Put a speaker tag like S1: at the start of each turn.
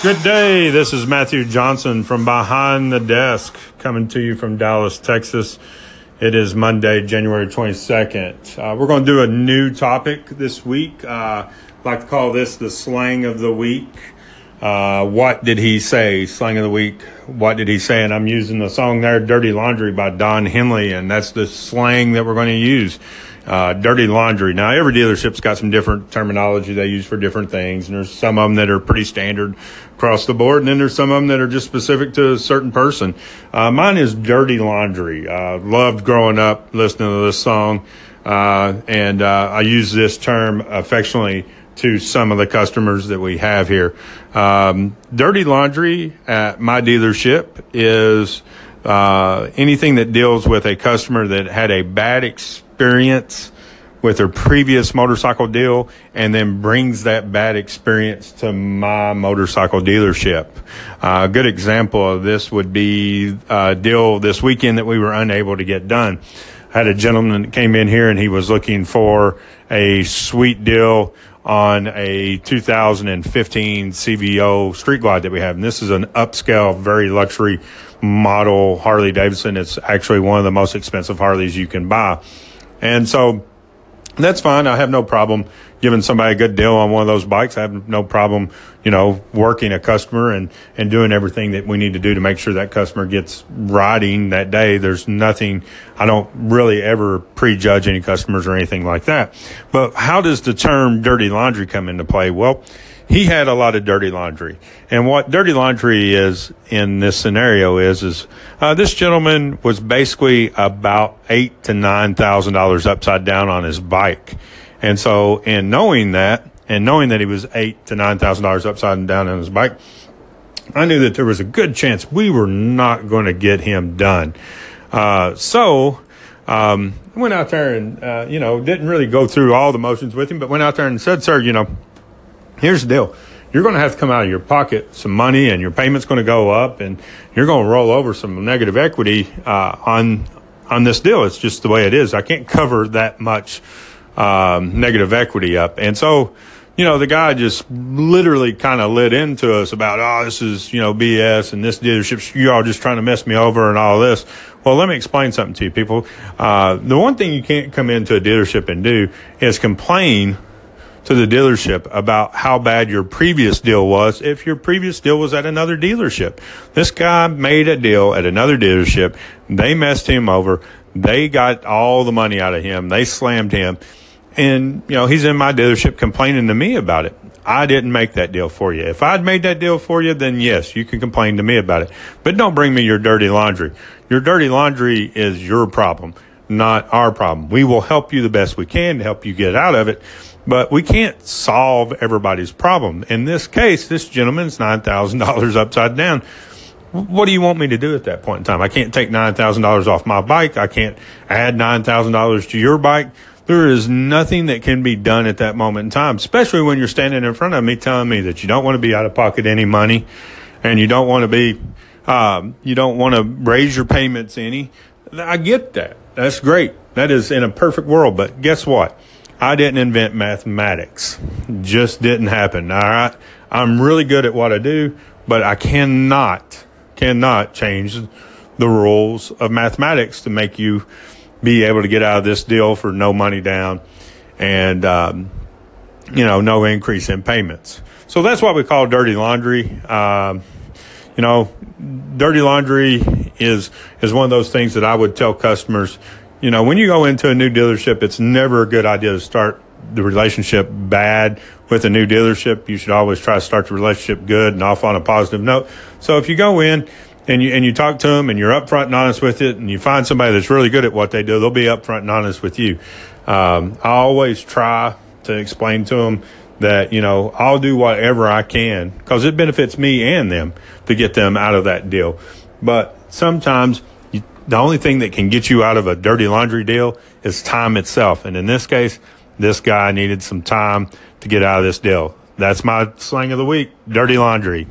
S1: Good day. This is Matthew Johnson from Behind the Desk coming to you from Dallas, Texas. It is Monday, January 22nd. Uh, we're going to do a new topic this week. Uh, like to call this the slang of the week. Uh, what did he say? Slang of the week. What did he say? And I'm using the song there, Dirty Laundry by Don Henley, and that's the slang that we're going to use. Uh, dirty laundry. Now, every dealership's got some different terminology they use for different things, and there's some of them that are pretty standard across the board, and then there's some of them that are just specific to a certain person. Uh, mine is dirty laundry. Uh, loved growing up listening to this song, uh, and uh, I use this term affectionately to some of the customers that we have here. Um, dirty laundry at my dealership is uh, anything that deals with a customer that had a bad experience with their previous motorcycle deal and then brings that bad experience to my motorcycle dealership. Uh, a good example of this would be a deal this weekend that we were unable to get done. I had a gentleman that came in here and he was looking for a sweet deal on a 2015 CVO Street Glide that we have. And this is an upscale, very luxury model Harley Davidson. It's actually one of the most expensive Harleys you can buy. And so that's fine. I have no problem giving somebody a good deal on one of those bikes. I have no problem, you know, working a customer and, and doing everything that we need to do to make sure that customer gets riding that day. There's nothing, I don't really ever prejudge any customers or anything like that. But how does the term dirty laundry come into play? Well, he had a lot of dirty laundry. And what dirty laundry is in this scenario is, is uh, this gentleman was basically about eight to nine thousand dollars upside down on his bike. And so, in knowing that, and knowing that he was eight to nine thousand dollars upside down on his bike, I knew that there was a good chance we were not going to get him done. Uh, so, um, went out there and, uh, you know, didn't really go through all the motions with him, but went out there and said, sir, you know, here's the deal. You're going to have to come out of your pocket some money, and your payment's going to go up, and you're going to roll over some negative equity uh, on on this deal. It's just the way it is. I can't cover that much um, negative equity up, and so you know the guy just literally kind of lit into us about oh this is you know BS and this dealership you all just trying to mess me over and all this. Well, let me explain something to you, people. Uh, the one thing you can't come into a dealership and do is complain to the dealership about how bad your previous deal was if your previous deal was at another dealership. This guy made a deal at another dealership. They messed him over. They got all the money out of him. They slammed him. And, you know, he's in my dealership complaining to me about it. I didn't make that deal for you. If I'd made that deal for you, then yes, you can complain to me about it. But don't bring me your dirty laundry. Your dirty laundry is your problem, not our problem. We will help you the best we can to help you get out of it. But we can't solve everybody's problem. In this case, this gentleman's $9,000 upside down. What do you want me to do at that point in time? I can't take $9,000 off my bike. I can't add $9,000 to your bike. There is nothing that can be done at that moment in time, especially when you're standing in front of me telling me that you don't want to be out of pocket any money and you don't want to be, um, you don't want to raise your payments any. I get that. That's great. That is in a perfect world. But guess what? I didn't invent mathematics. Just didn't happen. All right. I'm really good at what I do, but I cannot, cannot change the rules of mathematics to make you be able to get out of this deal for no money down and, um, you know, no increase in payments. So that's what we call dirty laundry. Um, you know, dirty laundry is is one of those things that I would tell customers you know, when you go into a new dealership, it's never a good idea to start the relationship bad with a new dealership. You should always try to start the relationship good and off on a positive note. So if you go in and you and you talk to them and you're upfront and honest with it, and you find somebody that's really good at what they do, they'll be upfront and honest with you. Um, I always try to explain to them that you know I'll do whatever I can because it benefits me and them to get them out of that deal. But sometimes the only thing that can get you out of a dirty laundry deal is time itself. And in this case, this guy needed some time to get out of this deal. That's my slang of the week dirty laundry.